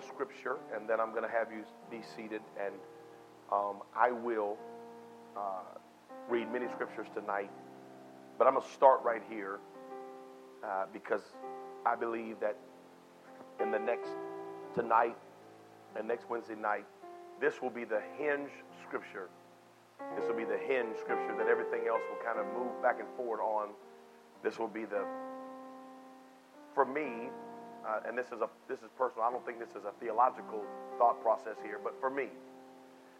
One scripture, and then I'm going to have you be seated, and um, I will uh, read many scriptures tonight. But I'm going to start right here uh, because I believe that in the next tonight and next Wednesday night, this will be the hinge scripture. This will be the hinge scripture that everything else will kind of move back and forward on. This will be the, for me, uh, and this is a this is personal. I don't think this is a theological thought process here, but for me,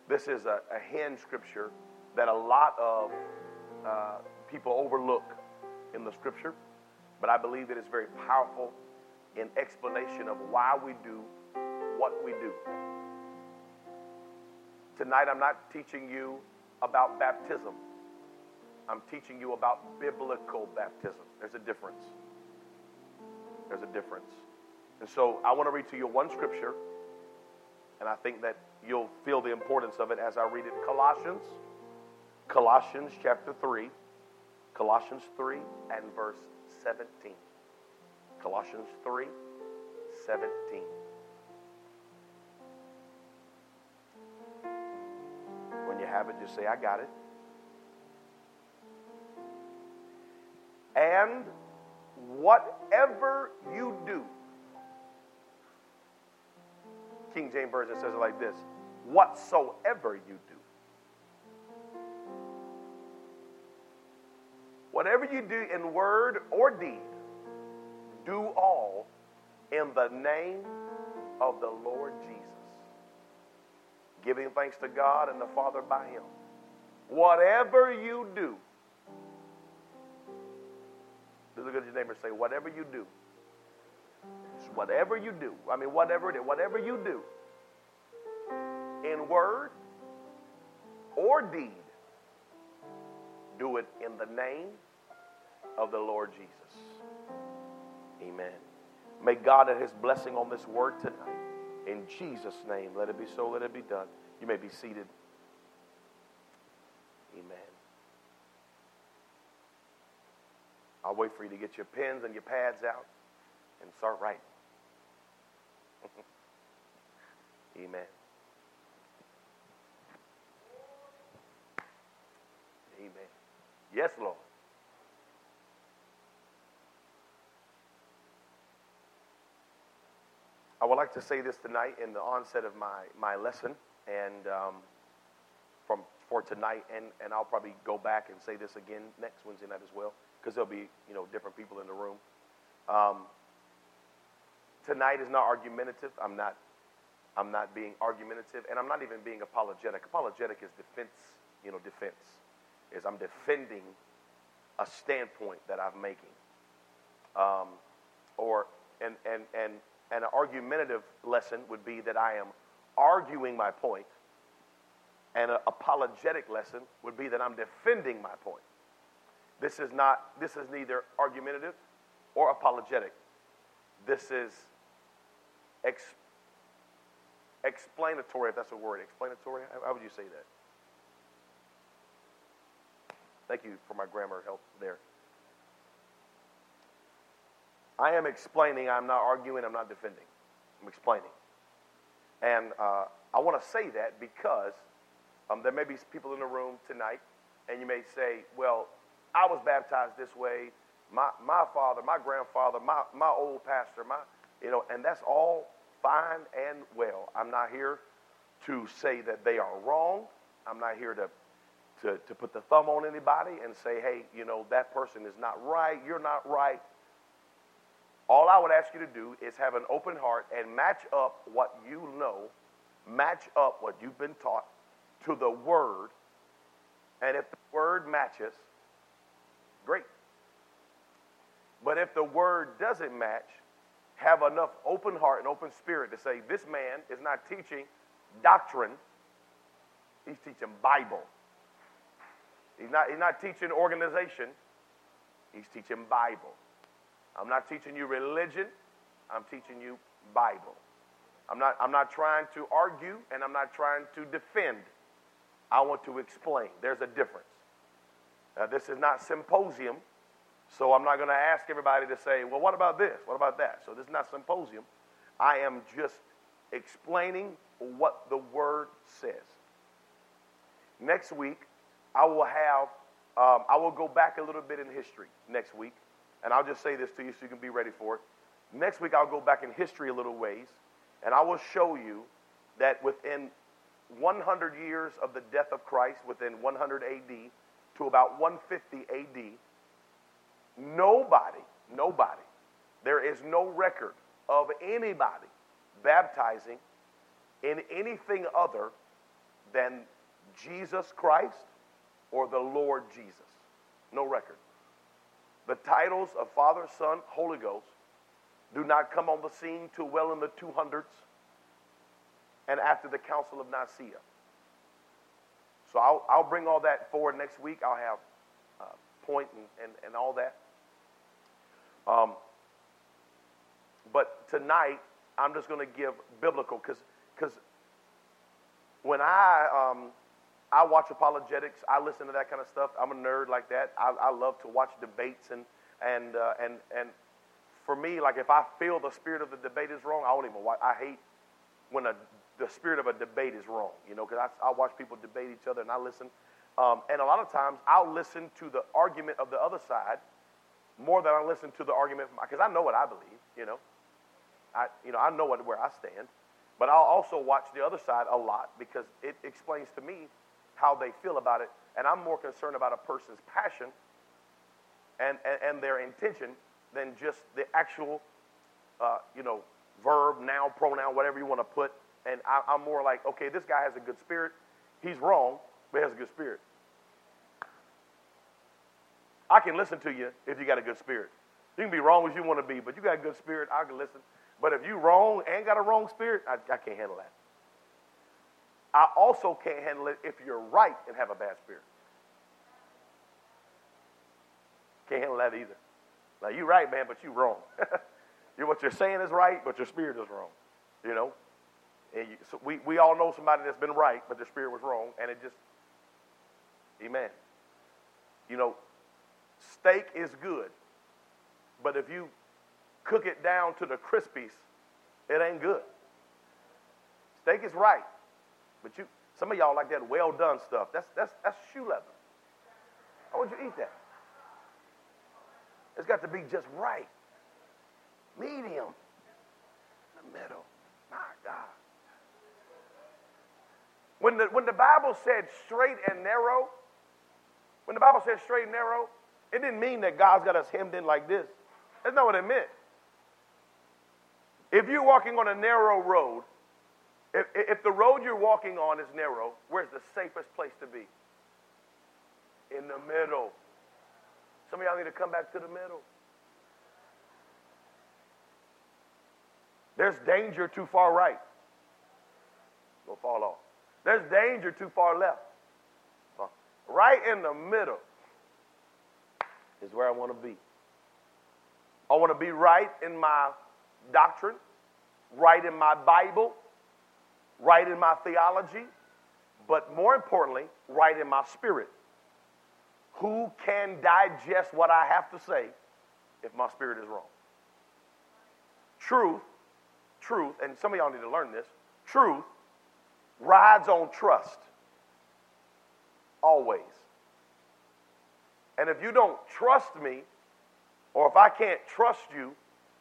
this is a, a hinge scripture that a lot of uh, people overlook in the scripture, but I believe it is very powerful in explanation of why we do what we do. Tonight, I'm not teaching you about baptism. I'm teaching you about biblical baptism. There's a difference. There's a difference. And so I want to read to you one scripture, and I think that you'll feel the importance of it as I read it. Colossians, Colossians chapter 3, Colossians 3 and verse 17. Colossians 3, 17. When you have it, just say, I got it. And whatever you do, King James Version says it like this whatsoever you do. Whatever you do in word or deed, do all in the name of the Lord Jesus, giving thanks to God and the Father by Him. Whatever you do, look at your neighbor and say, whatever you do, whatever you do, I mean, whatever it is, whatever you do, in word or deed, do it in the name of the Lord Jesus. Amen. May God add his blessing on this word tonight. In Jesus' name, let it be so, let it be done. You may be seated. Amen. I'll wait for you to get your pens and your pads out and start writing. Amen. Amen. Yes, Lord. I would like to say this tonight in the onset of my, my lesson and um, from for tonight, and, and I'll probably go back and say this again next Wednesday night as well, because there'll be you know different people in the room. Um, tonight is not argumentative. I'm not I'm not being argumentative, and I'm not even being apologetic. Apologetic is defense, you know, defense is I'm defending a standpoint that I'm making, um, or and and and and an argumentative lesson would be that I am arguing my point, and an apologetic lesson would be that I'm defending my point. This is not. This is neither argumentative or apologetic. This is ex- explanatory, if that's a word. Explanatory. How would you say that? Thank you for my grammar help there. I am explaining, I'm not arguing, I'm not defending. I'm explaining. And uh, I want to say that because um, there may be people in the room tonight, and you may say, well, I was baptized this way. My, my father, my grandfather, my, my old pastor, my, you know, and that's all fine and well. I'm not here to say that they are wrong. I'm not here to to, to put the thumb on anybody and say, hey, you know, that person is not right, you're not right. All I would ask you to do is have an open heart and match up what you know, match up what you've been taught to the word. And if the word matches, great. But if the word doesn't match, have enough open heart and open spirit to say, this man is not teaching doctrine, he's teaching Bible. He's not, he's not teaching organization, he's teaching Bible. I'm not teaching you religion, I'm teaching you Bible. I'm not, I'm not trying to argue and I'm not trying to defend. I want to explain. There's a difference. Now, this is not symposium, so I'm not going to ask everybody to say, well, what about this? What about that? So this is not a symposium. I am just explaining what the Word says. Next week, I will have, um, I will go back a little bit in history next week, and I'll just say this to you so you can be ready for it. Next week, I'll go back in history a little ways, and I will show you that within 100 years of the death of Christ, within 100 AD to about 150 AD, nobody, nobody, there is no record of anybody baptizing in anything other than Jesus Christ or the Lord Jesus. No record. The titles of Father, Son, Holy Ghost do not come on the scene till well in the 200s and after the Council of Nicaea. So I'll, I'll bring all that forward next week. I'll have point and, and, and all that. Um, but tonight, I'm just going to give biblical because because when I um, I watch apologetics, I listen to that kind of stuff. I'm a nerd like that. I, I love to watch debates and and uh, and and for me, like if I feel the spirit of the debate is wrong, I won't even watch. I hate when a, the spirit of a debate is wrong, you know, because I, I watch people debate each other and I listen. Um, and a lot of times I'll listen to the argument of the other side more than I listen to the argument because I know what I believe, you know. I, you know, I know what, where I stand. But I'll also watch the other side a lot because it explains to me how they feel about it. And I'm more concerned about a person's passion and, and, and their intention than just the actual, uh, you know, verb, noun, pronoun, whatever you want to put. And I, I'm more like, okay, this guy has a good spirit. He's wrong, but has a good spirit. I can listen to you if you got a good spirit. You can be wrong as you want to be, but you got a good spirit, I can listen. But if you wrong and got a wrong spirit, I, I can't handle that. I also can't handle it if you're right and have a bad spirit. Can't handle that either. Now you're right, man, but you're wrong. you're, what you're saying is right, but your spirit is wrong. You know? And you, so we, we all know somebody that's been right, but their spirit was wrong, and it just, amen. You know, steak is good, but if you cook it down to the crispies, it ain't good. Steak is right, but you some of y'all like that well done stuff. That's that's that's shoe leather. How would you eat that? It's got to be just right. Medium. In the middle. My God. When the, when the Bible said straight and narrow, when the Bible says straight and narrow, it didn't mean that God's got us hemmed in like this. That's not what it meant. If you're walking on a narrow road, if, if the road you're walking on is narrow, where's the safest place to be? In the middle. Some of y'all need to come back to the middle. There's danger too far right. Go fall off. There's danger too far left. Right in the middle is where I want to be. I want to be right in my doctrine, right in my Bible, right in my theology, but more importantly, right in my spirit. Who can digest what I have to say if my spirit is wrong? Truth, truth, and some of y'all need to learn this truth rides on trust. Always. And if you don't trust me, or if I can't trust you,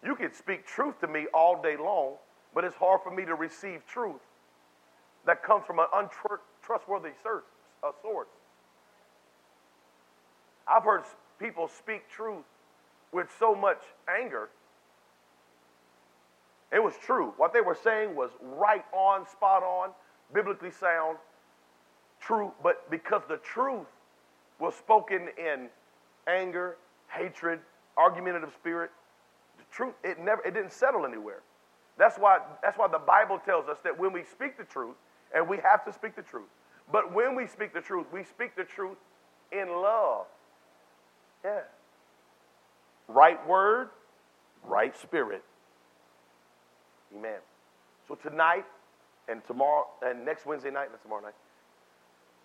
you can speak truth to me all day long, but it's hard for me to receive truth that comes from an untrustworthy source. I've heard people speak truth with so much anger. It was true. What they were saying was right on, spot on, biblically sound, true, but because the truth was spoken in anger, hatred, argumentative spirit, the truth, it never it didn't settle anywhere. That's why that's why the Bible tells us that when we speak the truth, and we have to speak the truth, but when we speak the truth, we speak the truth in love. Yeah. Right word, right spirit. Amen. So tonight and tomorrow and next Wednesday night, not tomorrow night.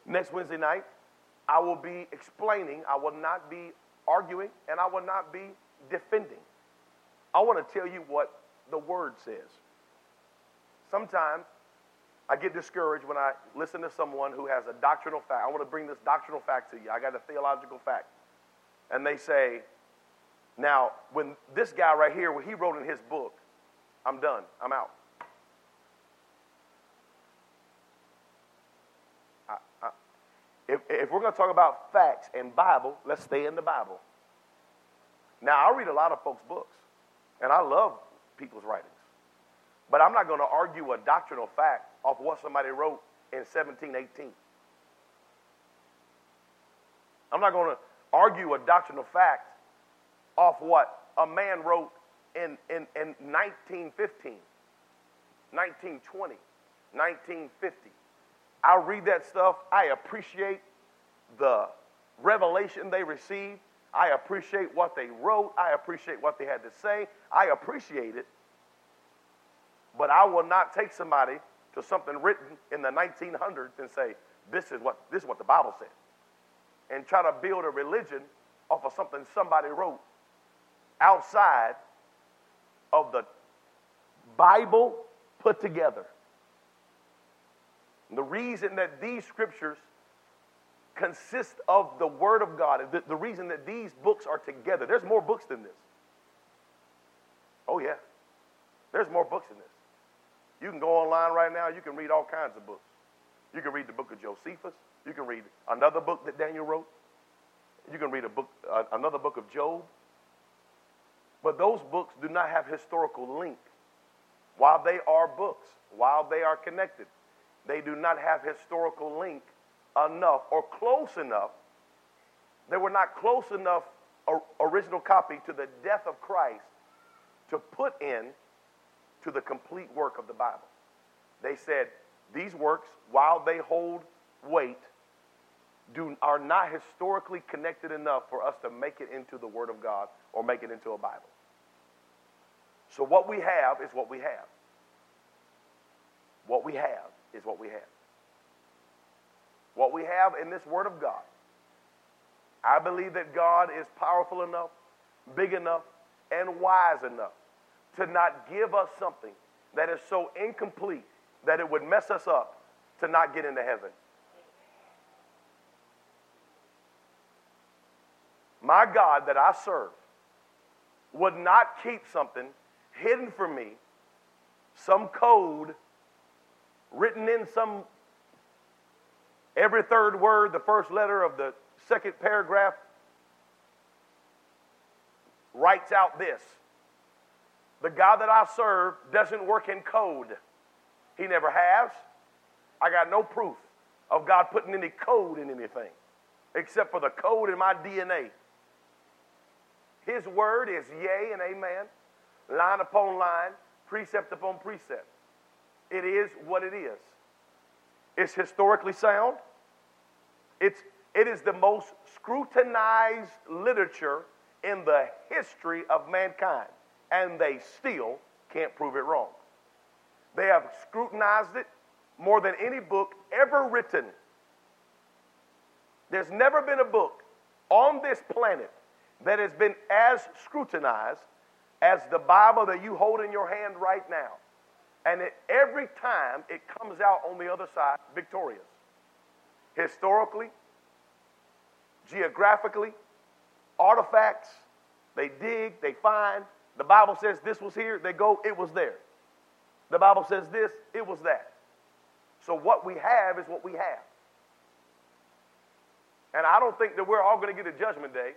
Next Wednesday night, I will be explaining, I will not be arguing, and I will not be defending. I want to tell you what the word says. Sometimes I get discouraged when I listen to someone who has a doctrinal fact. I want to bring this doctrinal fact to you. I got a theological fact. And they say, now, when this guy right here, when he wrote in his book, I'm done, I'm out. I, I, if, if we're going to talk about facts and Bible, let's stay in the Bible. Now, I read a lot of folks' books, and I love people's writings. But I'm not going to argue a doctrinal fact off what somebody wrote in 1718. I'm not going to argue a doctrinal fact off what a man wrote in, in, in 1915, 1920, 1950. I read that stuff. I appreciate the revelation they received. I appreciate what they wrote. I appreciate what they had to say. I appreciate it. But I will not take somebody to something written in the 1900s and say, this is what, this is what the Bible said. And try to build a religion off of something somebody wrote outside of the Bible put together. And the reason that these scriptures consist of the Word of God, the, the reason that these books are together, there's more books than this. Oh, yeah. There's more books than this. You can go online right now, you can read all kinds of books. You can read the book of Josephus. You can read another book that Daniel wrote. You can read a book, uh, another book of Job. But those books do not have historical link. While they are books, while they are connected, they do not have historical link enough or close enough. They were not close enough original copy to the death of Christ to put in to the complete work of the Bible. They said these works, while they hold weight, do, are not historically connected enough for us to make it into the Word of God or make it into a Bible. So, what we have is what we have. What we have is what we have. What we have in this Word of God. I believe that God is powerful enough, big enough, and wise enough to not give us something that is so incomplete that it would mess us up to not get into heaven. My God that I serve would not keep something hidden from me, some code written in some every third word, the first letter of the second paragraph writes out this. The God that I serve doesn't work in code. He never has. I got no proof of God putting any code in anything except for the code in my DNA. His word is yea and amen line upon line, precept upon precept. It is what it is. It's historically sound. It's, it is the most scrutinized literature in the history of mankind, and they still can't prove it wrong. They have scrutinized it more than any book ever written. There's never been a book on this planet that has been as scrutinized as the Bible that you hold in your hand right now. And it, every time it comes out on the other side victorious. Historically, geographically, artifacts, they dig, they find. The Bible says this was here, they go, it was there. The Bible says this, it was that. So what we have is what we have. And I don't think that we're all going to get a judgment day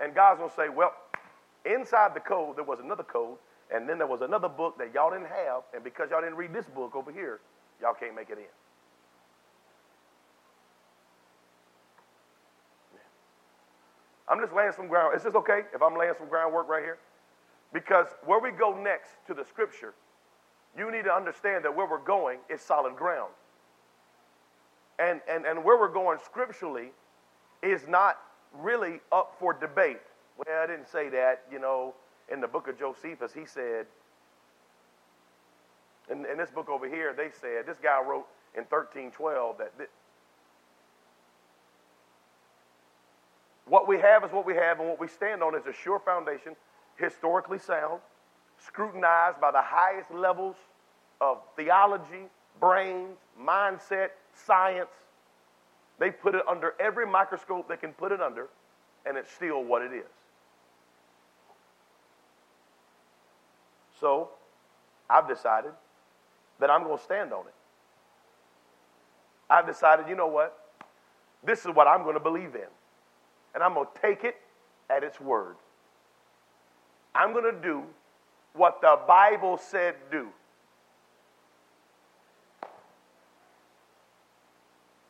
and God's going to say, well, Inside the code, there was another code, and then there was another book that y'all didn't have, and because y'all didn't read this book over here, y'all can't make it in. I'm just laying some ground. Is this okay if I'm laying some groundwork right here? Because where we go next to the scripture, you need to understand that where we're going is solid ground. And, and, and where we're going scripturally is not really up for debate. Well, I didn't say that, you know, in the book of Josephus, he said, in, in this book over here, they said, this guy wrote in 1312 that th- what we have is what we have, and what we stand on is a sure foundation, historically sound, scrutinized by the highest levels of theology, brains, mindset, science. They put it under every microscope they can put it under, and it's still what it is. So, I've decided that I'm going to stand on it. I've decided, you know what? This is what I'm going to believe in. And I'm going to take it at its word. I'm going to do what the Bible said do.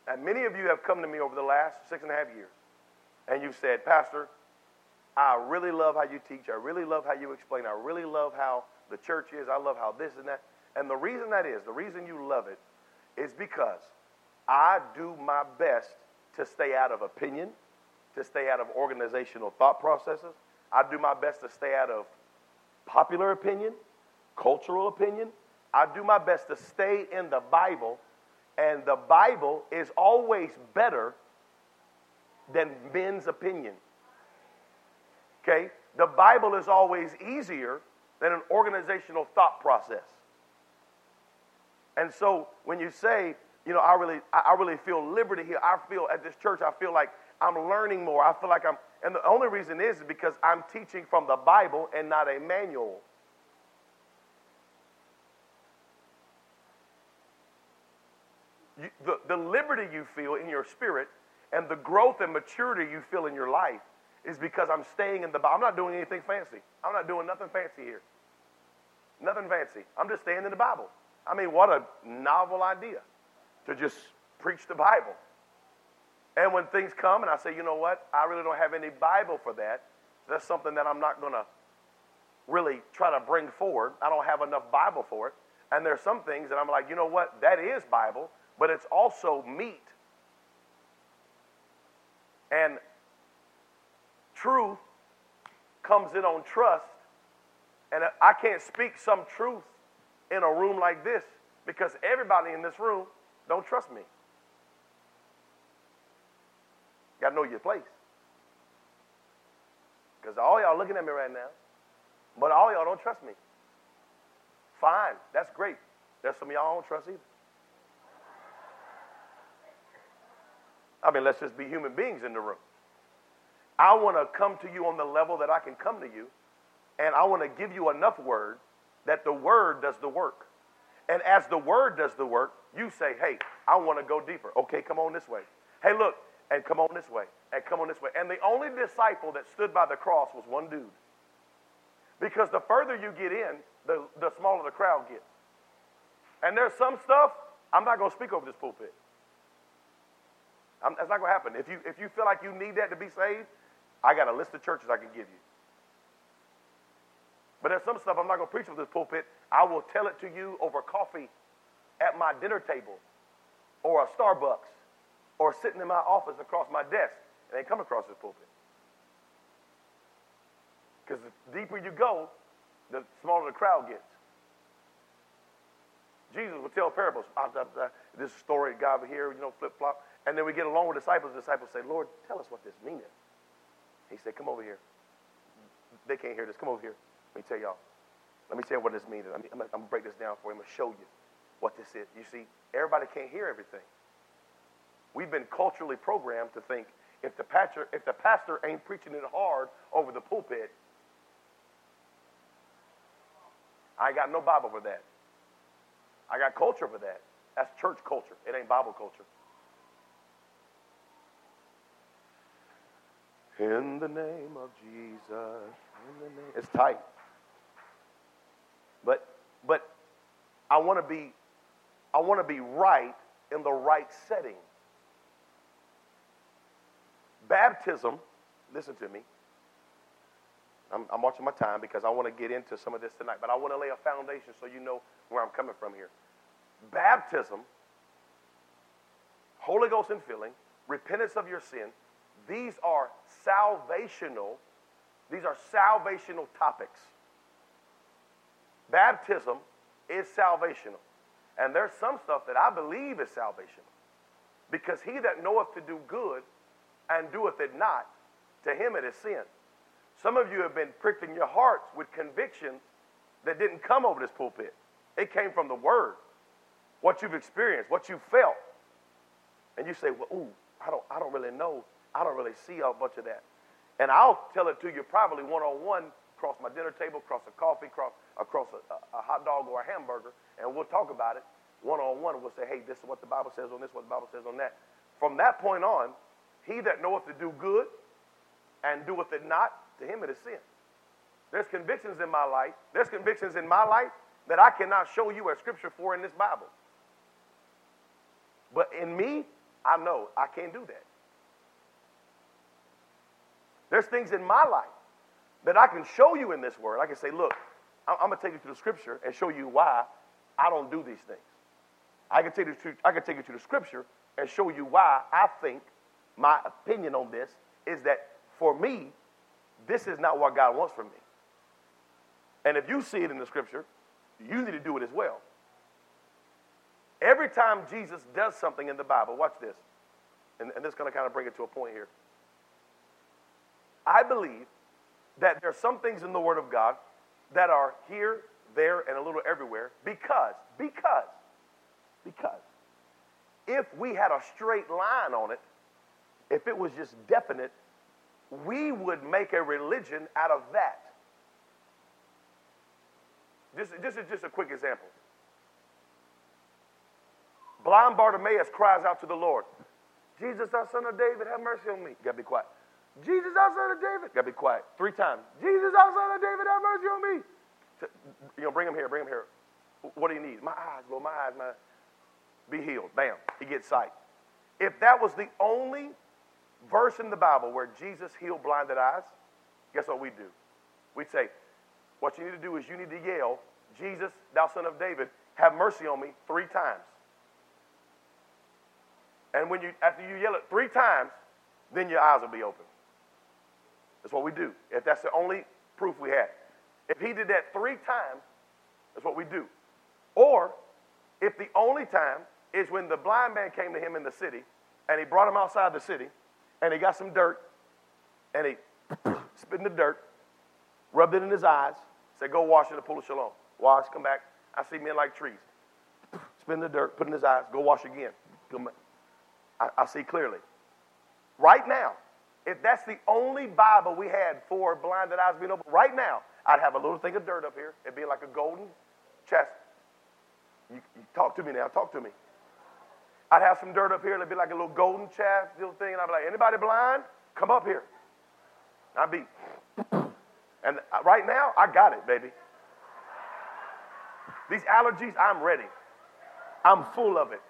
And many of you have come to me over the last six and a half years, and you've said, Pastor, I really love how you teach. I really love how you explain. I really love how the church is. I love how this and that. And the reason that is, the reason you love it, is because I do my best to stay out of opinion, to stay out of organizational thought processes. I do my best to stay out of popular opinion, cultural opinion. I do my best to stay in the Bible, and the Bible is always better than men's opinion. Okay? The Bible is always easier than an organizational thought process. And so when you say, you know, I really, I really feel liberty here. I feel at this church, I feel like I'm learning more. I feel like I'm, and the only reason is because I'm teaching from the Bible and not a manual. You, the, the liberty you feel in your spirit and the growth and maturity you feel in your life is because I'm staying in the Bible. I'm not doing anything fancy. I'm not doing nothing fancy here. Nothing fancy. I'm just staying in the Bible. I mean, what a novel idea to just preach the Bible. And when things come and I say, you know what, I really don't have any Bible for that, that's something that I'm not going to really try to bring forward. I don't have enough Bible for it. And there's some things that I'm like, you know what, that is Bible, but it's also meat. And truth comes in on trust. And I can't speak some truth in a room like this because everybody in this room don't trust me. Got to know your place. Because all y'all looking at me right now, but all y'all don't trust me. Fine, that's great. There's some y'all don't trust either. I mean, let's just be human beings in the room. I want to come to you on the level that I can come to you, and I want to give you enough word that the word does the work. And as the word does the work, you say, hey, I want to go deeper. Okay, come on this way. Hey, look, and come on this way, and come on this way. And the only disciple that stood by the cross was one dude. Because the further you get in, the, the smaller the crowd gets. And there's some stuff, I'm not going to speak over this pulpit. I'm, that's not going to happen. If you, if you feel like you need that to be saved, I got a list of churches I can give you. But there's some stuff I'm not going to preach from this pulpit. I will tell it to you over coffee at my dinner table or a Starbucks or sitting in my office across my desk and they come across this pulpit. Because the deeper you go, the smaller the crowd gets. Jesus would tell parables. Ah, this story, guy over here, you know, flip flop. And then we get along with disciples. Disciples say, Lord, tell us what this means. He said, Come over here. They can't hear this. Come over here. Let me tell y'all. Let me tell you what this means. I'm, I'm, going to break this down for you. I'm going to show you what this is. You see, everybody can't hear everything. We've been culturally programmed to think if the pastor, if the pastor ain't preaching it hard over the pulpit, I got no Bible for that. I got culture for that. That's church culture. It ain't Bible culture. In the name of Jesus. Name. It's tight. But but I want to be I want to be right in the right setting. Baptism, listen to me, I'm, I'm watching my time because I want to get into some of this tonight, but I want to lay a foundation so you know where I'm coming from here. Baptism, Holy Ghost infilling, repentance of your sin, these are salvational, these are salvational topics. Baptism is salvational. And there's some stuff that I believe is salvational. Because he that knoweth to do good and doeth it not, to him it is sin. Some of you have been pricked in your hearts with convictions that didn't come over this pulpit. It came from the word, what you've experienced, what you felt. And you say, well, ooh, I don't, I don't really know. I don't really see a bunch of that. And I'll tell it to you probably one on one across my dinner table, across a coffee, across, across a, a, hot dog or a hamburger, and we'll talk about it one on one. We'll say, hey, this is what the Bible says on this, what the Bible says on that. From that point on, he that knoweth to do good and doeth it not, to him it is sin. There's convictions in my life. There's convictions in my life that I cannot show you a scripture for in this Bible. But in me, I know I can't do that. There's things in my life that I can show you in this word. I can say, look, I'm going to take you to the scripture and show you why I don't do these things. I can take you to, I can take you to the scripture and show you why I think my opinion on this is that for me, this is not what God wants from me. And if you see it in the scripture, you need to do it as well. Every time Jesus does something in the Bible, watch this, and, and this is going to kind of bring it to a point here. I believe that there are some things in the Word of God that are here, there, and a little everywhere because, because, because if we had a straight line on it, if it was just definite, we would make a religion out of that. This, this is just a quick example. Blind Bartimaeus cries out to the Lord, Jesus, thou son of David, have mercy on me. You gotta be quiet. Jesus, thou son of David. Gotta be quiet. Three times. Jesus, thou son of David, have mercy on me. You know, bring him here, bring him here. What do you need? My eyes, Lord, my eyes, my be healed. Bam. He gets sight. If that was the only verse in the Bible where Jesus healed blinded eyes, guess what we'd do? We'd say, what you need to do is you need to yell, Jesus, thou son of David, have mercy on me three times. And when you after you yell it three times, then your eyes will be open. That's what we do. If that's the only proof we had. If he did that three times, that's what we do. Or if the only time is when the blind man came to him in the city and he brought him outside the city and he got some dirt and he spit in the dirt, rubbed it in his eyes, said, Go wash in the pool of Siloam. Wash, come back. I see men like trees. Spit in the dirt, put in his eyes, go wash again. I, I see clearly. Right now, if that's the only Bible we had for blinded eyes being open, right now, I'd have a little thing of dirt up here. It'd be like a golden chest. You, you talk to me now. Talk to me. I'd have some dirt up here. It'd be like a little golden chest, little thing. And I'd be like, anybody blind? Come up here. I'd be, and right now, I got it, baby. These allergies, I'm ready. I'm full of it.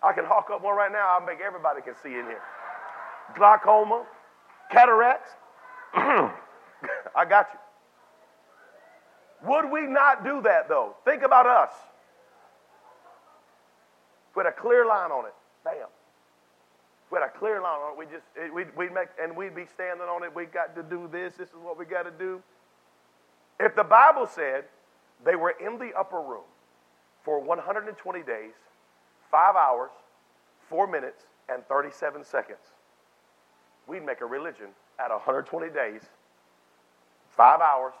I can hawk up one right now. I'll make everybody can see in here. Glaucoma, cataracts. I got you. Would we not do that though? Think about us. Put a clear line on it. Bam. Put a clear line on it. We just we'd, we'd make and we'd be standing on it. We got to do this. This is what we got to do. If the Bible said they were in the upper room for 120 days, five hours, four minutes, and 37 seconds, we'd make a religion at 120 days, five hours,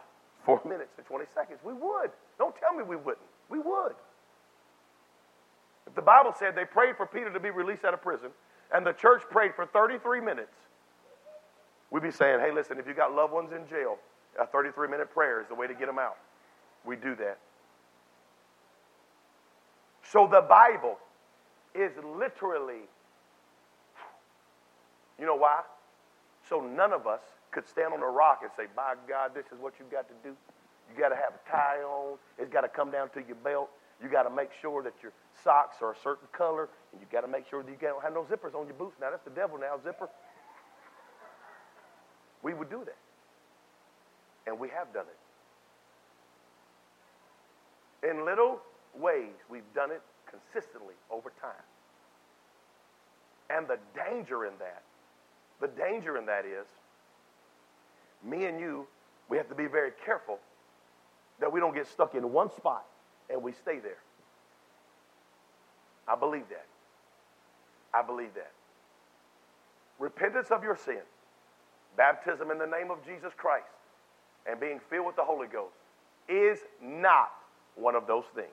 four minutes, and 20 seconds. We would. Don't tell me we wouldn't. We would. If the Bible said they prayed for Peter to be released out of prison, and the church prayed for 33 minutes, we'd be saying, hey, listen, if you got loved ones in jail, a 33 minute prayer is the way to get them out. We do that. So the Bible is literally, you know why? So none of us could stand on a rock and say, by God, this is what you've got to do. You got to have a tie on. It's got to come down to your belt. You got to make sure that your socks are a certain color, and you got to make sure that you don't have no zippers on your boots. Now that's the devil. Now zipper. we would do that. And we have done it. In little ways, we've done it consistently over time. And the danger in that, the danger in that is, me and you, we have to be very careful that we don't get stuck in one spot and we stay there. I believe that. I believe that. Repentance of your sin, baptism in the name of Jesus Christ, and being filled with the Holy Ghost is not one of those things.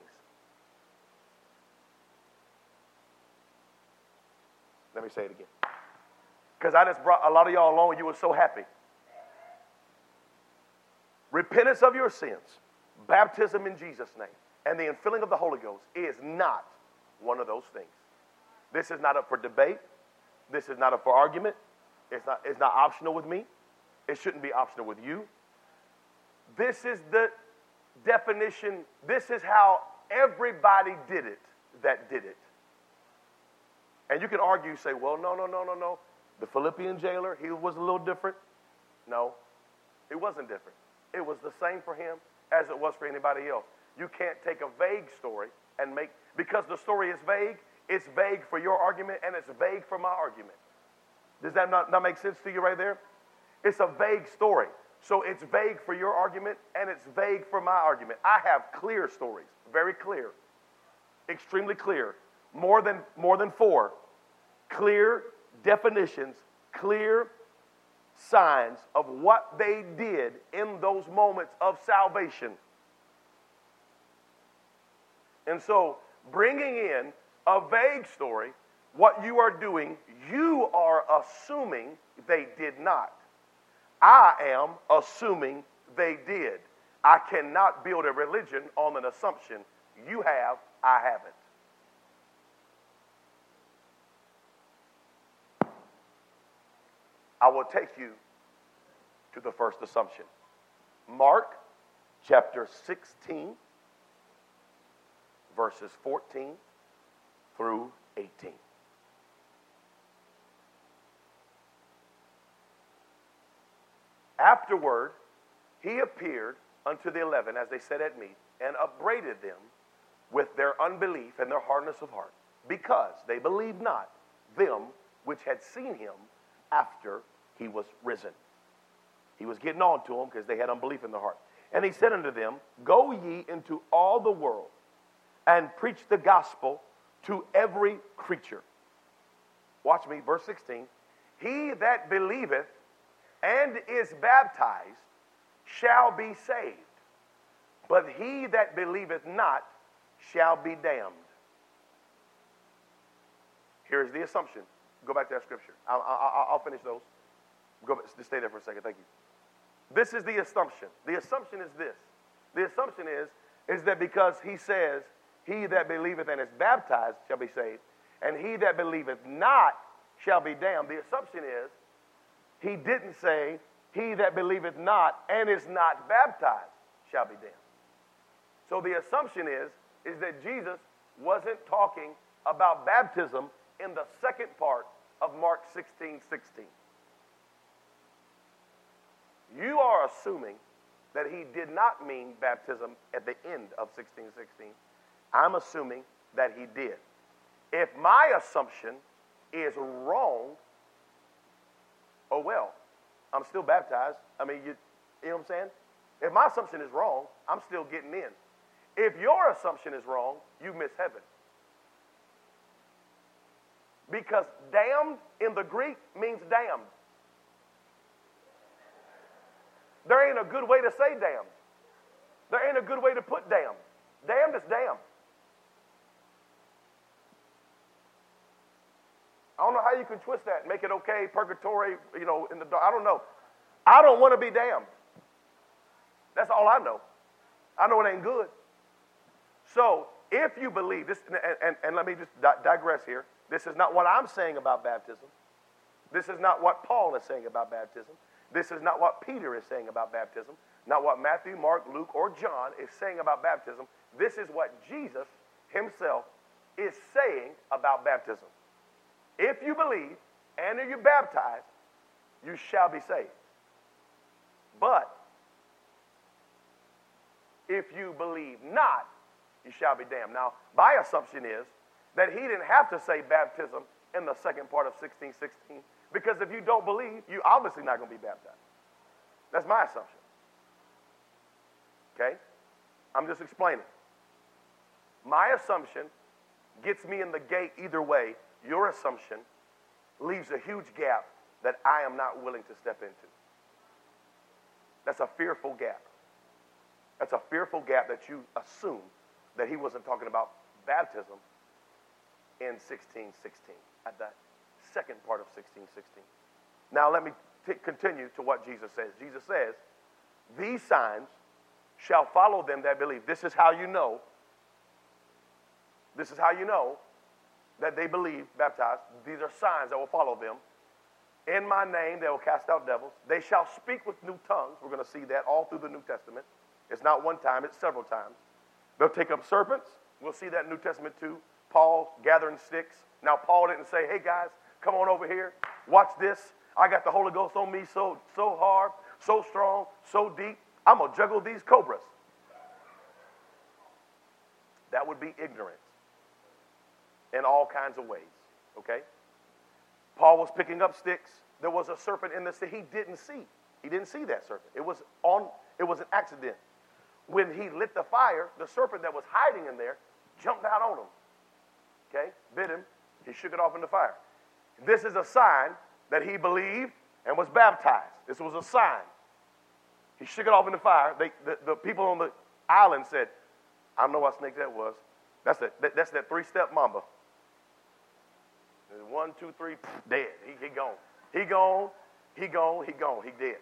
Let me say it again. Because I just brought a lot of y'all along you were so happy. Repentance of your sins, baptism in Jesus' name, and the infilling of the Holy Ghost is not one of those things. This is not up for debate. This is not up for argument. It's not, it's not optional with me. It shouldn't be optional with you. This is the definition. This is how everybody did it that did it. And you can argue, say, well, no, no, no, no, no. The Philippian jailer, he was a little different. No, it wasn't different. It was the same for him as it was for anybody else. You can't take a vague story and make, because the story is vague, it's vague for your argument and it's vague for my argument. Does that not, not make sense to you right there? It's a vague story. So it's vague for your argument and it's vague for my argument. I have clear stories, very clear, extremely clear, more than, more than four, clear definitions, clear signs of what they did in those moments of salvation. And so, bringing in a vague story, what you are doing, you are assuming they did not. I am assuming they did. I cannot build a religion on an assumption. You have, I haven't. I will take you to the first assumption. Mark chapter 16, verses 14 through 18. Afterward, he appeared unto the eleven as they sat at meat and upbraided them with their unbelief and their hardness of heart, because they believed not them which had seen him after he was risen. He was getting on to them because they had unbelief in their heart. And he said unto them, Go ye into all the world and preach the gospel to every creature. Watch me, verse 16. He that believeth and is baptized shall be saved, but he that believeth not shall be damned. Here's the assumption. Go back to that scripture. I'll, I'll, I'll finish those. Go back, stay there for a second. Thank you. This is the assumption. The assumption is this. The assumption is, is that because he says, He that believeth and is baptized shall be saved, and he that believeth not shall be damned. The assumption is, he didn't say, He that believeth not and is not baptized shall be damned. So the assumption is, is that Jesus wasn't talking about baptism in the second part of Mark 16 16. You are assuming that he did not mean baptism at the end of 1616. I'm assuming that he did. If my assumption is wrong, oh well, I'm still baptized. I mean, you, you know what I'm saying? If my assumption is wrong, I'm still getting in. If your assumption is wrong, you miss heaven. Because damned in the Greek means damned. There ain't a good way to say damned. There ain't a good way to put damned. Damned is damned. I don't know how you can twist that and make it okay, purgatory, you know, in the dark. I don't know. I don't want to be damned. That's all I know. I know it ain't good. So, if you believe this, and, and, and let me just digress here. This is not what I'm saying about baptism. This is not what Paul is saying about baptism. This is not what Peter is saying about baptism, not what Matthew, Mark, Luke, or John is saying about baptism. This is what Jesus himself is saying about baptism. If you believe and are you baptized, you shall be saved. But if you believe not, you shall be damned. Now, my assumption is that he didn't have to say baptism in the second part of 1616 because if you don't believe, you're obviously not going to be baptized. That's my assumption. Okay? I'm just explaining. My assumption gets me in the gate either way. Your assumption leaves a huge gap that I am not willing to step into. That's a fearful gap. That's a fearful gap that you assume that he wasn't talking about baptism in 1616, at that second part of 1616. Now, let me t- continue to what Jesus says. Jesus says, These signs shall follow them that believe. This is how you know. This is how you know that they believe, baptized. These are signs that will follow them. In my name, they will cast out devils. They shall speak with new tongues. We're going to see that all through the New Testament. It's not one time, it's several times. They'll take up serpents. We'll see that in New Testament too. Paul gathering sticks. Now, Paul didn't say, hey guys, come on over here. Watch this. I got the Holy Ghost on me so, so hard, so strong, so deep. I'm going to juggle these cobras. That would be ignorance in all kinds of ways, okay? Paul was picking up sticks. There was a serpent in the sea he didn't see. He didn't see that serpent. It was on it was an accident. When he lit the fire, the serpent that was hiding in there jumped out on him. Okay? Bit him. He shook it off in the fire. This is a sign that he believed and was baptized. This was a sign. He shook it off in the fire. They, the, the people on the island said, I don't know what snake that was. That's that, that that's that three step mamba. One, two, three, dead. He, he gone. He gone. He gone. He gone. He dead.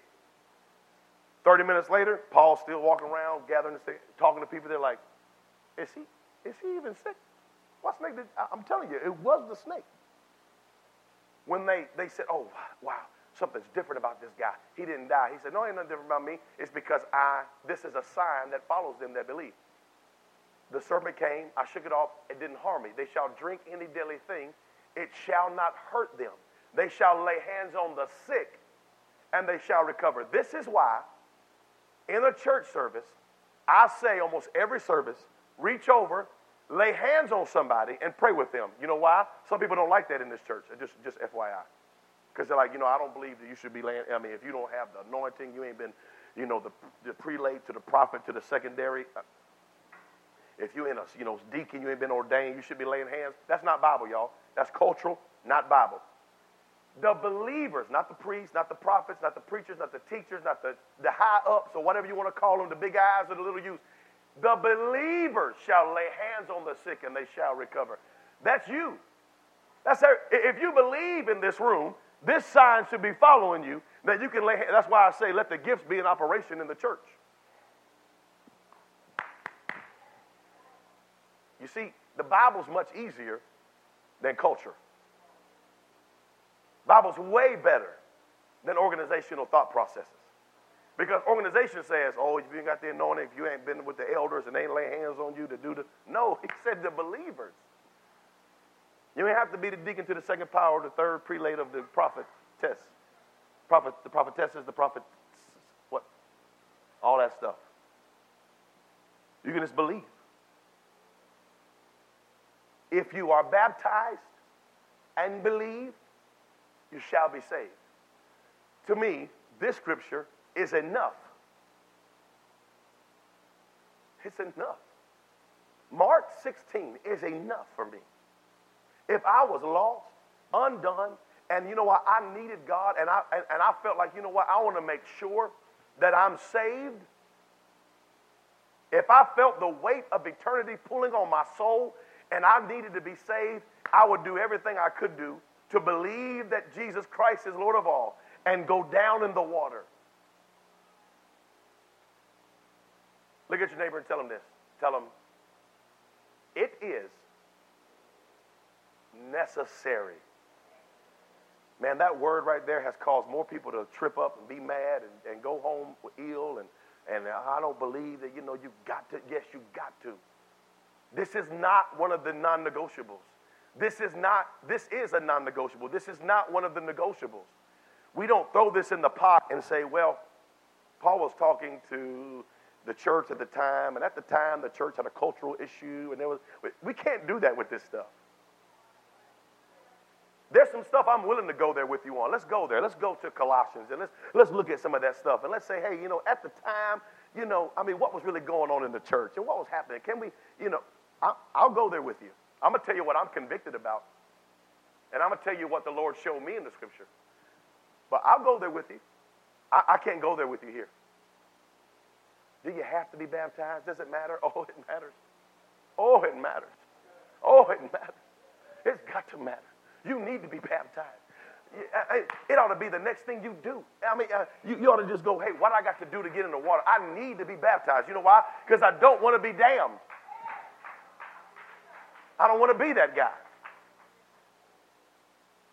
30 minutes later, Paul's still walking around, gathering, the, talking to people. They're like, is he, is he even sick? What snake did, I'm telling you, it was the snake. When they, they said, oh, wow, something's different about this guy. He didn't die. He said, no, ain't nothing different about me. It's because I, this is a sign that follows them that believe. The serpent came, I shook it off, it didn't harm me. They shall drink any deadly thing, it shall not hurt them. They shall lay hands on the sick, and they shall recover. This is why, in a church service, I say almost every service, reach over, lay hands on somebody, and pray with them. You know why? Some people don't like that in this church. Just, just FYI. Because they're like, you know, I don't believe that you should be laying. I mean, if you don't have the anointing, you ain't been, you know, the, the prelate to the prophet to the secondary. Uh, if you in a, you know, deacon, you ain't been ordained, you should be laying hands. That's not Bible, y'all. That's cultural, not Bible. The believers, not the priests, not the prophets, not the preachers, not the teachers, not the, the high ups or whatever you want to call them, the big eyes or the little youth. The believers shall lay hands on the sick and they shall recover. That's you. That's if you believe in this room, this sign should be following you that you can lay. That's why I say let the gifts be in operation in the church. You see, the Bible's much easier than culture. Bible's way better than organizational thought processes. Because organization says, oh, if you ain't got the anointing, if you ain't been with the elders and they ain't lay hands on you to do the. No, he said the believers. You ain't have to be the deacon to the second power, the third prelate of the prophetess. Prophet, the prophetess is the prophet, what? All that stuff. You can just believe. If you are baptized and believe, you shall be saved. To me, this scripture is enough. It's enough. Mark 16 is enough for me. If I was lost, undone, and you know what, I needed God, and I, and, and I felt like, you know what, I want to make sure that I'm saved. If I felt the weight of eternity pulling on my soul and I needed to be saved, I would do everything I could do to believe that Jesus Christ is Lord of all and go down in the water. Look at your neighbor and tell him this. Tell him, it is necessary. Man, that word right there has caused more people to trip up and be mad and, and go home ill. And, and I don't believe that, you know, you've got to. Yes, you've got to. This is not one of the non negotiables. This is not, this is a non negotiable. This is not one of the negotiables. We don't throw this in the pot and say, well, Paul was talking to the church at the time, and at the time, the church had a cultural issue, and there was, we can't do that with this stuff. There's some stuff I'm willing to go there with you on. Let's go there. Let's go to Colossians and let's, let's look at some of that stuff. And let's say, hey, you know, at the time, you know, I mean, what was really going on in the church and what was happening? Can we, you know, I, I'll go there with you. I'm to tell you what I'm convicted about. And I'm to tell you what the Lord showed me in the scripture. But I'll go there with you. I, I can't go there with you here. Do you have to be baptized? Does it matter? Oh, it matters. Oh, it matters. Oh, it matters. It's got to matter. You need to be baptized. It ought to be the next thing you do. I mean, uh, you, ought to just go, hey, what I got to do to get in the water? I need to be baptized. You know why? Because I don't want to be damned. I don't want to be that guy.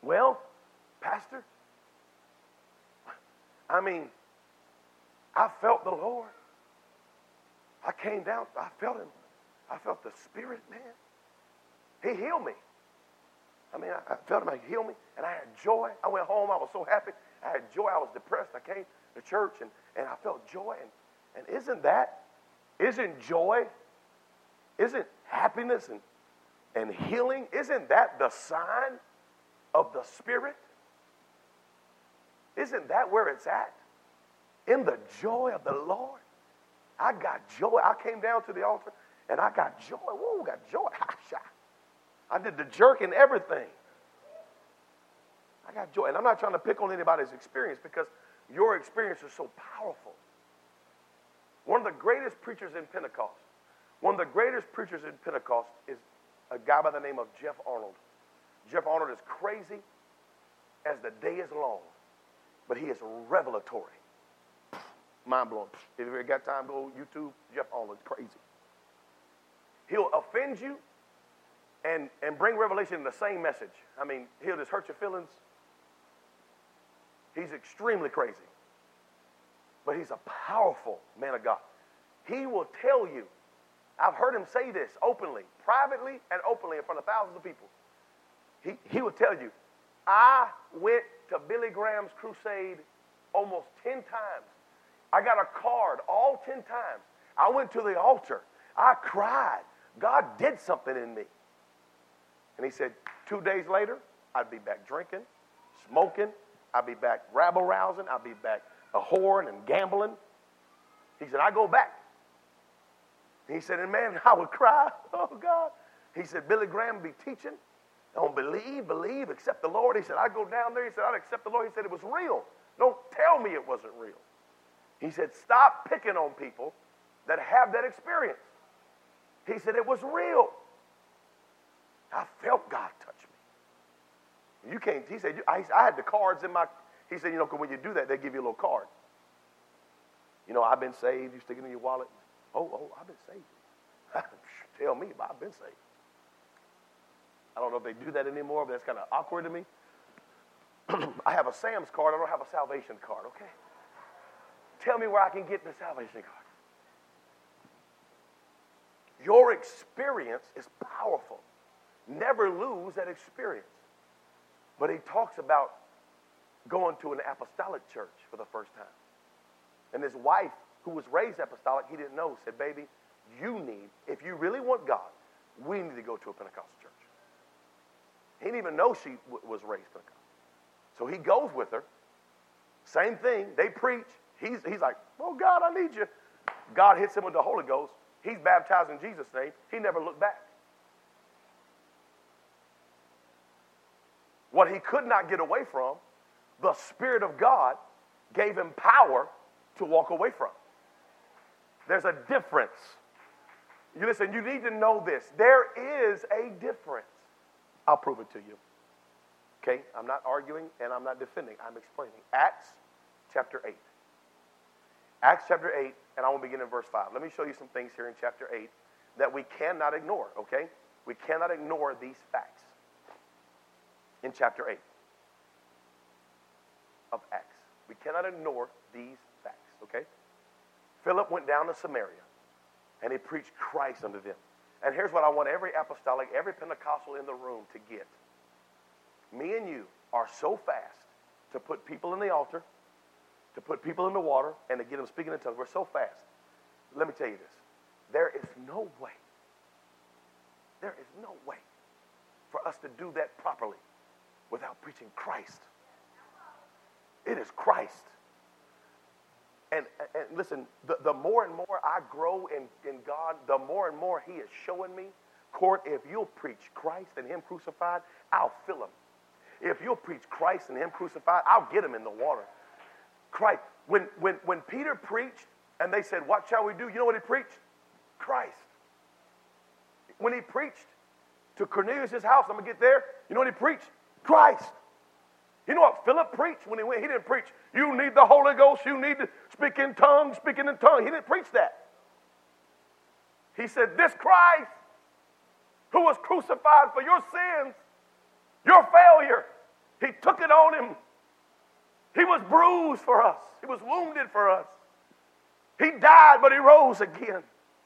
Well, Pastor, I mean, I felt the Lord. I came down, I felt him. I felt the Spirit, man. He healed me. I mean, I, I felt him, he healed me, and I had joy. I went home, I was so happy. I had joy, I was depressed. I came to church, and, and I felt joy. And, and isn't that, isn't joy, isn't happiness and, and healing, isn't that the sign of the Spirit? Isn't that where it's at? In the joy of the Lord. I got joy. I came down to the altar and I got joy. Whoa, got joy. I did the jerk and everything. I got joy. And I'm not trying to pick on anybody's experience because your experience is so powerful. One of the greatest preachers in Pentecost, one of the greatest preachers in Pentecost is a guy by the name of Jeff Arnold. Jeff Arnold is crazy as the day is long, but he is revelatory. Mind blowing. If you got time, go YouTube. Jeff Arnold, crazy. He'll offend you and, and bring revelation in the same message. I mean, he'll just hurt your feelings. He's extremely crazy. But he's a powerful man of God. He will tell you, I've heard him say this openly, privately, and openly in front of thousands of people. He, he will tell you, I went to Billy Graham's crusade almost 10 times. I got a card all 10 times. I went to the altar. I cried. God did something in me. And he said, two days later, I'd be back drinking, smoking, I'd be back rabble rousing, I'd be back a whoring and gambling. He said, I go back. He said, and man, I would cry, oh God. He said, Billy Graham be teaching. Don't believe, believe, accept the Lord. He said, I'd go down there. He said, I'd accept the Lord. He said, it was real. Don't tell me it wasn't real. He said, stop picking on people that have that experience. He said, it was real. I felt God touch me. You can't, he said, I, I had the cards in my, he said, you know, cause when you do that, they give you a little card. You know, I've been saved. You stick it in your wallet. Oh, oh, I've been saved. Tell me, I've been saved. I don't know if they do that anymore, but that's kind of awkward to me. I have a Sam's card. I don't have a salvation card, okay? Tell me where I can get the salvation card. Your experience is powerful. Never lose that experience. But he talks about going to an apostolic church for the first time. And his wife, who was raised apostolic, he didn't know, said, Baby, you need, if you really want God, we need to go to a Pentecostal church. He didn't even know she w- was raised Pentecostal. So he goes with her. Same thing. They preach. He's, he's like, Oh, God, I need you. God hits him with the Holy Ghost. He's baptized in Jesus' name. He never looked back. What he could not get away from, the Spirit of God gave him power to walk away from. There's a difference. You listen, you need to know this. There is a difference. I'll prove it to you. Okay? I'm not arguing and I'm not defending. I'm explaining. Acts chapter 8. Acts chapter 8, and I will begin in verse 5. Let me show you some things here in chapter 8 that we cannot ignore, okay? We cannot ignore these facts in chapter 8 of Acts. We cannot ignore these facts, okay? Philip went down to Samaria and he preached Christ unto them. And here's what I want every apostolic, every Pentecostal in the room to get. Me and you are so fast to put people in the altar, to put people in the water and to get them speaking in tongues. We're so fast. Let me tell you this. There is no way, there is no way for us to do that properly without preaching Christ. It is Christ. And, and listen, the, the more and more I grow in, in God, the more and more He is showing me, Court, if you'll preach Christ and Him crucified, I'll fill Him. If you'll preach Christ and Him crucified, I'll get Him in the water. Christ. When, when, when Peter preached and they said, What shall we do? You know what he preached? Christ. When he preached to Cornelius' house, I'm going to get there. You know what he preached? Christ. You know what Philip preached when he went? He didn't preach, you need the Holy Ghost, you need to speak in tongues, speaking in tongues. He didn't preach that. He said, This Christ who was crucified for your sins, your failure, he took it on him. He was bruised for us, he was wounded for us. He died, but he rose again.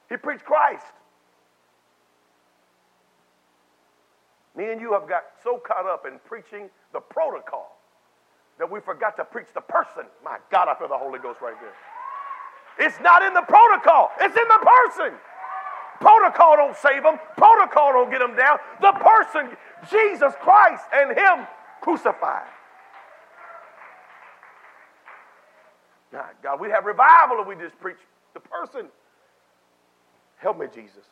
He preached Christ. Me and you have got so caught up in preaching the protocol that we forgot to preach the person. My God, I feel the Holy Ghost right there. It's not in the protocol, it's in the person. Protocol don't save them, protocol don't get them down. The person, Jesus Christ, and Him crucified. My God, we have revival if we just preach the person. Help me, Jesus.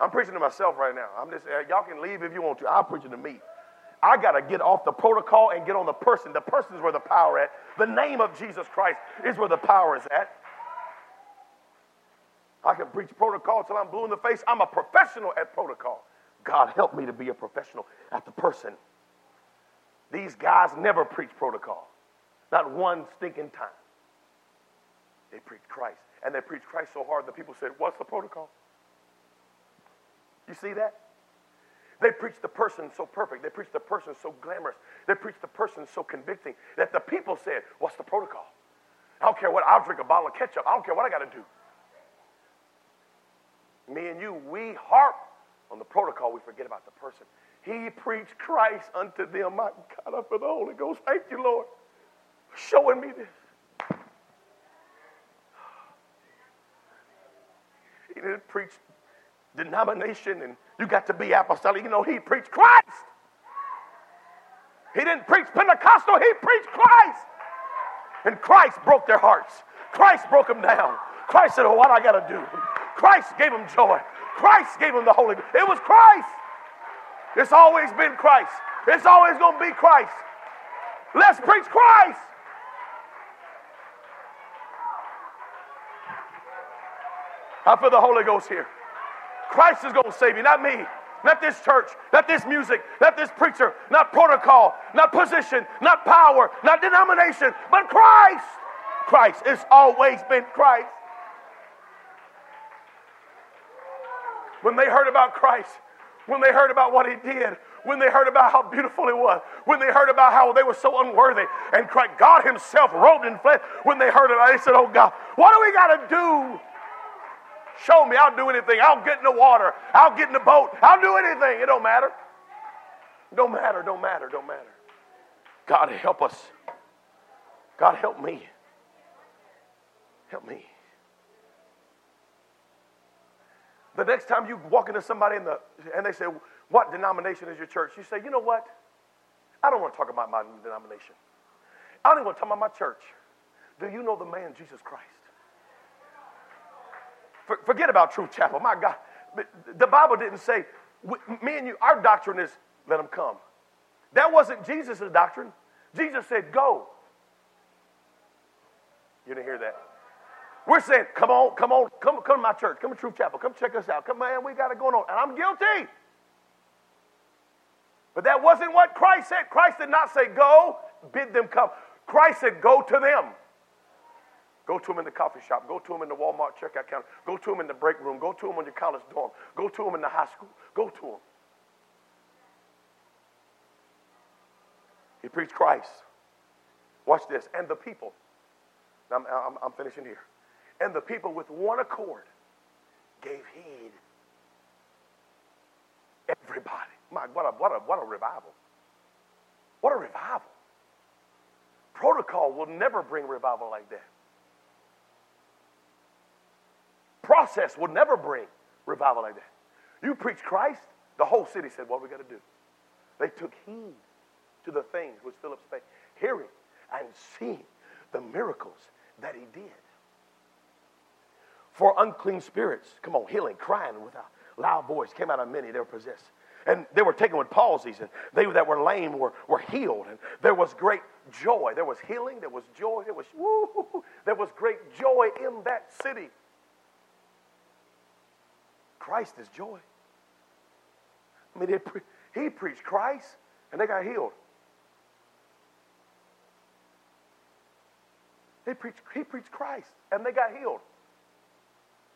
I'm preaching to myself right now. I'm just uh, y'all can leave if you want to. I'm preaching to me. I got to get off the protocol and get on the person. The person is where the power at. The name of Jesus Christ is where the power is at. I can preach protocol till I'm blue in the face. I'm a professional at protocol. God help me to be a professional at the person. These guys never preach protocol. Not one stinking time. They preach Christ. And they preach Christ so hard that people said, What's the protocol? You see that? They preach the person so perfect. They preach the person so glamorous. They preach the person so convicting that the people said, What's the protocol? I don't care what, I'll drink a bottle of ketchup. I don't care what I got to do. Me and you, we harp on the protocol, we forget about the person. He preached Christ unto them. My God, I feel the Holy Ghost. Thank you, Lord, showing me this. Preach denomination and you got to be apostolic. You know, he preached Christ. He didn't preach Pentecostal, he preached Christ. And Christ broke their hearts. Christ broke them down. Christ said, Oh, what I got to do? Christ gave them joy. Christ gave them the Holy Ghost. It was Christ. It's always been Christ. It's always going to be Christ. Let's preach Christ. I feel the Holy Ghost here. Christ is going to save you, not me, not this church, not this music, not this preacher, not protocol, not position, not power, not denomination, but Christ. Christ. It's always been Christ. When they heard about Christ, when they heard about what he did, when they heard about how beautiful it was, when they heard about how they were so unworthy, and Christ, God Himself robed in flesh, when they heard it, they said, Oh God, what do we got to do Show me. I'll do anything. I'll get in the water. I'll get in the boat. I'll do anything. It don't matter. Don't matter. Don't matter. Don't matter. God help us. God help me. Help me. The next time you walk into somebody in the and they say, What denomination is your church? You say, You know what? I don't want to talk about my denomination. I don't even want to talk about my church. Do you know the man Jesus Christ? Forget about Truth Chapel. My God. The Bible didn't say, me and you, our doctrine is let them come. That wasn't Jesus' doctrine. Jesus said, go. You didn't hear that? We're saying, come on, come on, come, come to my church, come to Truth Chapel, come check us out. Come, man, we got it going on. And I'm guilty. But that wasn't what Christ said. Christ did not say, go, bid them come. Christ said, go to them. Go to them in the coffee shop. Go to them in the Walmart checkout counter. Go to them in the break room. Go to them on your college dorm. Go to them in the high school. Go to them. He preached Christ. Watch this. And the people. I'm, I'm, I'm finishing here. And the people with one accord gave heed. Everybody. My, what a, what a, what a revival. What a revival. Protocol Protocol will never bring revival like that. Process will never bring revival like that. You preach Christ, the whole city said, What we got to do? They took heed to the things which Philip spake, hearing and seeing the miracles that he did. For unclean spirits, come on, healing, crying with a loud voice came out of many, they were possessed. And they were taken with palsies, and they that were lame were, were healed. And there was great joy. There was healing, there was joy, there was woo, there was great joy in that city. Christ is joy. I mean, pre- he preached Christ, and they got healed. He preached, he preached Christ, and they got healed.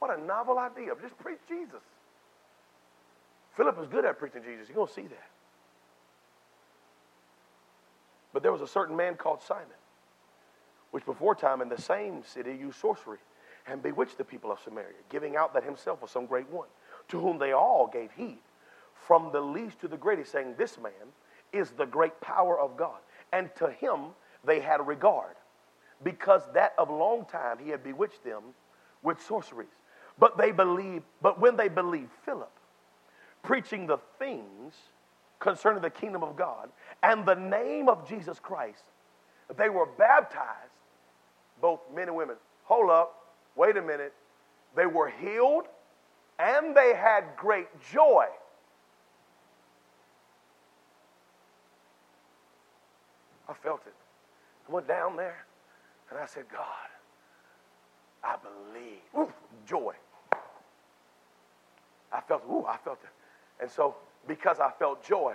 What a novel idea. Just preach Jesus. Philip was good at preaching Jesus. You're going to see that. But there was a certain man called Simon, which before time in the same city used sorcery and bewitched the people of Samaria, giving out that himself was some great one, to whom they all gave heed, from the least to the greatest, saying, This man is the great power of God. And to him they had regard, because that of long time he had bewitched them with sorceries. But they believed, but when they believed Philip, preaching the things concerning the kingdom of God and the name of Jesus Christ, they were baptized, both men and women. Hold up, wait a minute. They were healed and they had great joy. I felt it. I went down there and I said, God, I believe. Ooh, joy. I felt, ooh, I felt it. And so, because I felt joy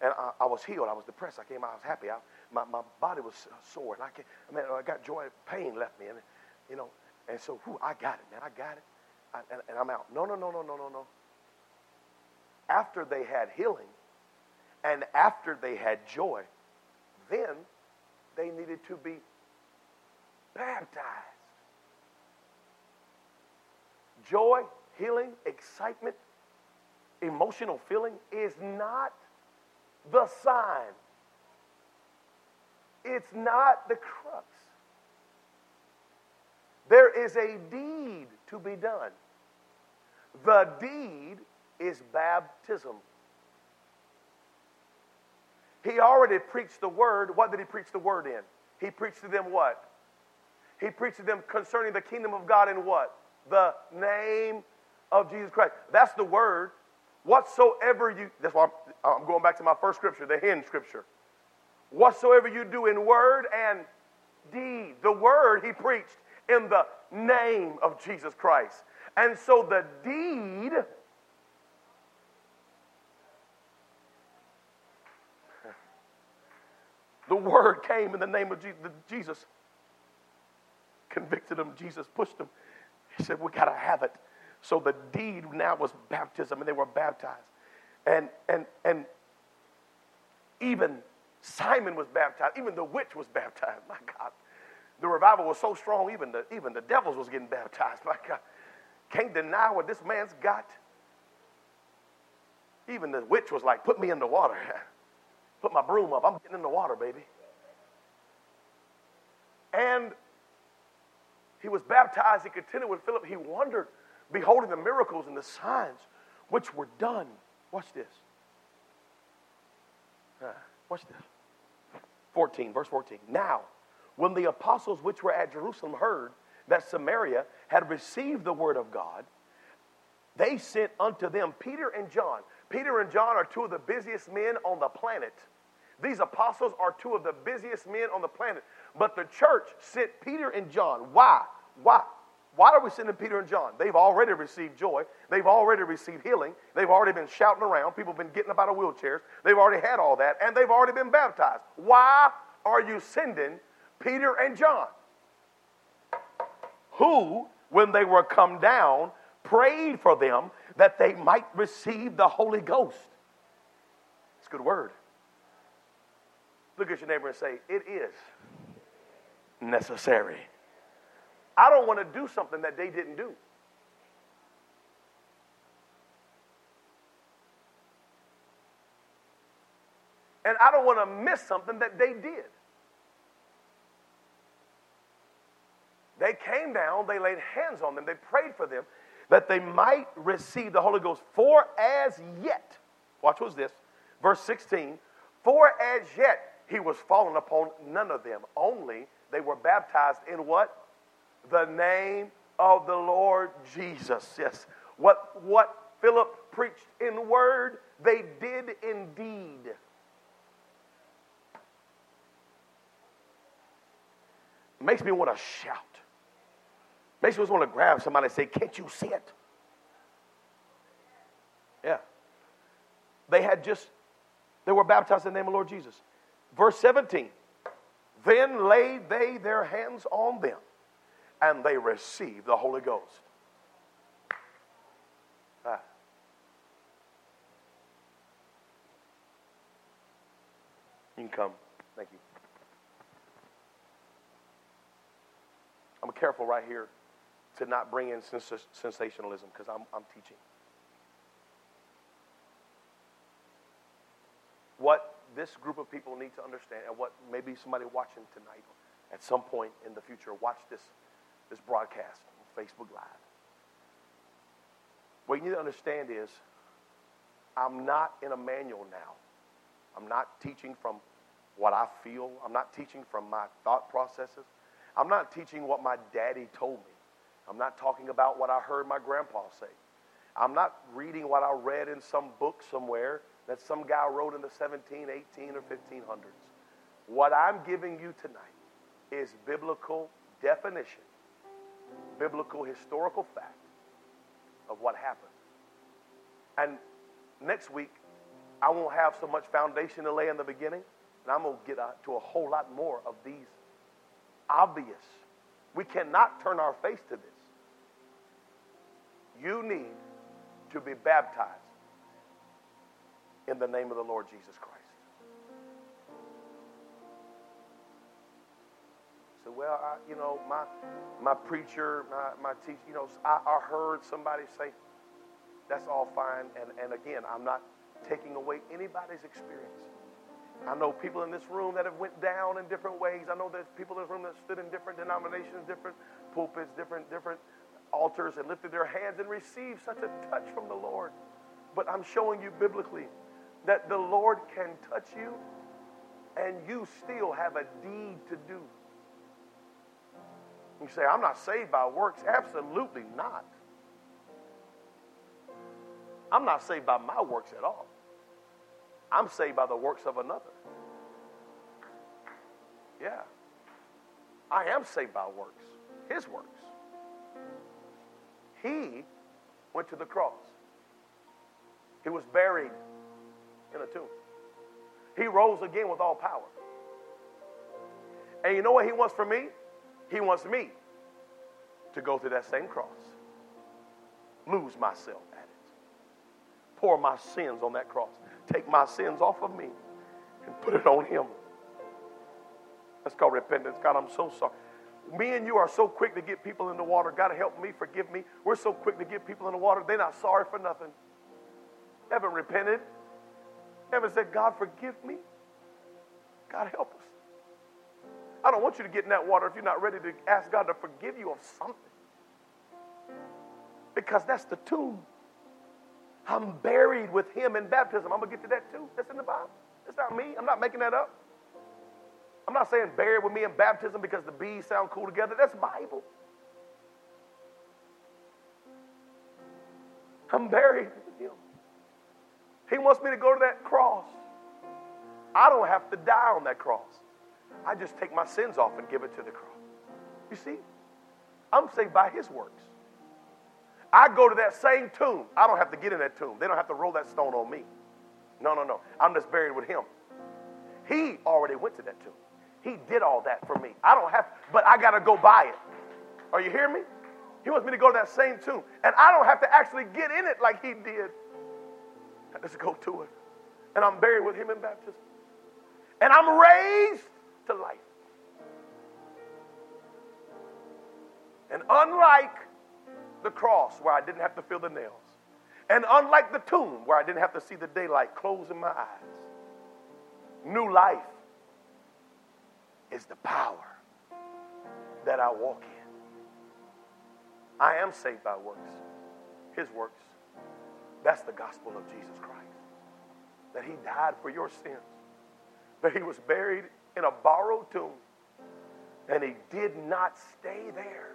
and I, I was healed, I was depressed, I came out, I was happy. I, my, my body was sore, and I, came, I, mean, I got joy, pain left me. And, you know, and so, whew, I got it, man, I got it. And, and I'm out. No, no, no, no, no, no, no. After they had healing and after they had joy, then they needed to be baptized. Joy, healing, excitement, emotional feeling is not the sign. It's not the crux. There is a deed to be done. The deed is baptism. He already preached the word. What did he preach the word in? He preached to them what? He preached to them concerning the kingdom of God in what? The name of Jesus Christ. That's the word. Whatsoever you, that's why I'm, I'm going back to my first scripture, the hen scripture. Whatsoever you do in word and deed. The word he preached in the name of Jesus Christ. And so the deed the word came in the name of Jesus. Convicted him, Jesus pushed him. He said, We got to have it. So the deed now was baptism, and they were baptized. And, and, and even Simon was baptized. Even the witch was baptized. My God. The revival was so strong, even the, even the devils was getting baptized. My God. Can't deny what this man's got. Even the witch was like, put me in the water. Put my broom up. I'm getting in the water, baby. And he was baptized. He continued with Philip. He wondered beholding the miracles and the signs which were done. Watch this. Uh, watch this. 14, verse 14. Now, when the apostles which were at Jerusalem heard that Samaria had received the word of God, they sent unto them Peter and John. Peter and John are two of the busiest men on the planet. These apostles are two of the busiest men on the planet. But the church sent Peter and John. Why? Why? Why are we sending Peter and John? They've already received joy. They've already received healing. They've already been shouting around. People have been getting up out of wheelchairs. They've already had all that, and they've already been baptized. Why are you sending Peter and John? Who, when they were come down, prayed for them that they might receive the Holy Ghost. It's a good word. Look at your neighbor and say, It is necessary. I don't want to do something that they didn't do. And I don't want to miss something that they did. Came down, they laid hands on them, they prayed for them that they might receive the Holy Ghost. For as yet, watch what's this, verse 16, for as yet he was fallen upon none of them, only they were baptized in what? The name of the Lord Jesus. Yes. What, what Philip preached in word, they did in deed. Makes me want to shout. Makes me want to grab somebody and say, Can't you see it? Yeah. They had just, they were baptized in the name of Lord Jesus. Verse 17. Then laid they their hands on them, and they received the Holy Ghost. Ah. You can come. Thank you. I'm careful right here to not bring in sens- sensationalism because I'm, I'm teaching. What this group of people need to understand, and what maybe somebody watching tonight at some point in the future, watch this, this broadcast on Facebook Live. What you need to understand is I'm not in a manual now. I'm not teaching from what I feel. I'm not teaching from my thought processes. I'm not teaching what my daddy told me. I'm not talking about what I heard my grandpa say. I'm not reading what I read in some book somewhere that some guy wrote in the 17, 18, or 1500s. What I'm giving you tonight is biblical definition, biblical historical fact of what happened. And next week, I won't have so much foundation to lay in the beginning, and I'm going to get uh, to a whole lot more of these obvious. We cannot turn our face to this. You need to be baptized in the name of the Lord Jesus Christ. So, well, I, you know, my my preacher, my, my teacher, you know, I, I heard somebody say, that's all fine. And, and again, I'm not taking away anybody's experience. I know people in this room that have went down in different ways. I know there's people in this room that stood in different denominations, different pulpits, different different altars, and lifted their hands and received such a touch from the Lord. But I'm showing you biblically that the Lord can touch you and you still have a deed to do. You say, I'm not saved by works. Absolutely not. I'm not saved by my works at all. I'm saved by the works of another. Yeah. I am saved by works, his works. He went to the cross. He was buried in a tomb. He rose again with all power. And you know what he wants from me? He wants me to go to that same cross, lose myself at it, pour my sins on that cross, take my sins off of me, and put it on him. That's called repentance. God, I'm so sorry. Me and you are so quick to get people in the water. God, help me, forgive me. We're so quick to get people in the water. They're not sorry for nothing. Haven't repented. Haven't said, God, forgive me. God, help us. I don't want you to get in that water if you're not ready to ask God to forgive you of something. Because that's the tomb. I'm buried with him in baptism. I'm going to get to that too. That's in the Bible. It's not me. I'm not making that up. I'm not saying buried with me in baptism because the bees sound cool together. That's Bible. I'm buried with him. He wants me to go to that cross. I don't have to die on that cross. I just take my sins off and give it to the cross. You see? I'm saved by his works. I go to that same tomb. I don't have to get in that tomb. They don't have to roll that stone on me. No, no, no. I'm just buried with him. He already went to that tomb. He did all that for me. I don't have, but I got to go buy it. Are you hearing me? He wants me to go to that same tomb. And I don't have to actually get in it like he did. I just go to it. And I'm buried with him in baptism. And I'm raised to life. And unlike the cross where I didn't have to feel the nails, and unlike the tomb where I didn't have to see the daylight closing my eyes, new life is the power that I walk in. I am saved by works, his works. That's the gospel of Jesus Christ. That he died for your sins, that he was buried in a borrowed tomb, and he did not stay there,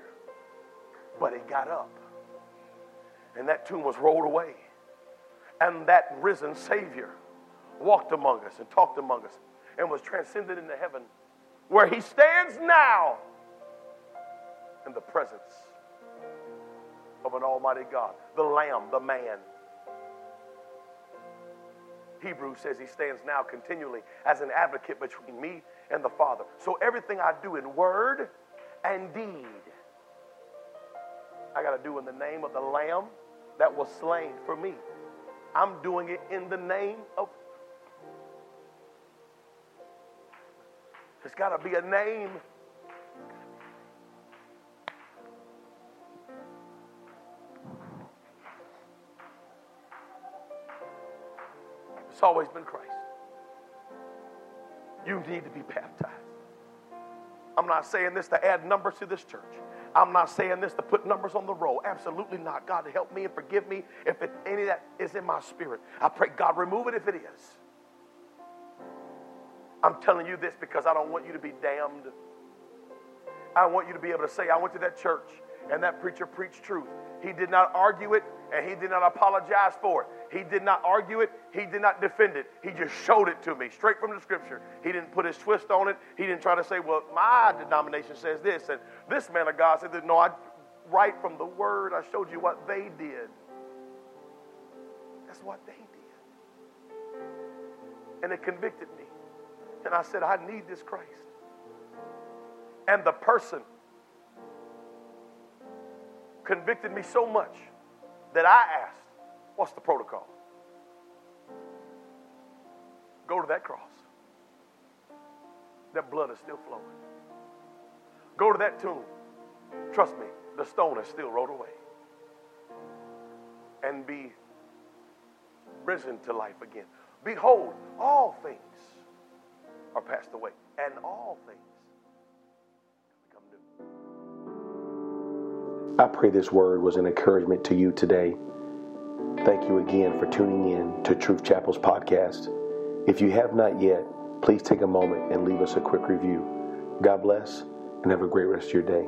but he got up. And that tomb was rolled away. And that risen Savior walked among us and talked among us and was transcended into heaven, where he stands now in the presence of an almighty God, the Lamb, the man. Hebrews says he stands now continually as an advocate between me and the Father. So everything I do in word and deed, I got to do in the name of the Lamb that was slain for me. I'm doing it in the name of. There's got to be a name. It's always been Christ. You need to be baptized. I'm not saying this to add numbers to this church. I'm not saying this to put numbers on the roll. Absolutely not. God, help me and forgive me if it, any of that is in my spirit. I pray, God, remove it if it is. I'm telling you this because I don't want you to be damned. I want you to be able to say, I went to that church and that preacher preached truth. He did not argue it and he did not apologize for it. He did not argue it. He did not defend it. He just showed it to me straight from the scripture. He didn't put his twist on it. He didn't try to say, well, my denomination says this. And this man of God said, no, I, right from the word, I showed you what they did. That's what they did. And it convicted me. And I said, I need this Christ. And the person convicted me so much that I asked, What's the protocol? Go to that cross. That blood is still flowing. Go to that tomb. Trust me, the stone is still rolled away. And be risen to life again. Behold, all things are passed away, and all things become new. I pray this word was an encouragement to you today. Thank you again for tuning in to Truth Chapel's podcast. If you have not yet, please take a moment and leave us a quick review. God bless and have a great rest of your day.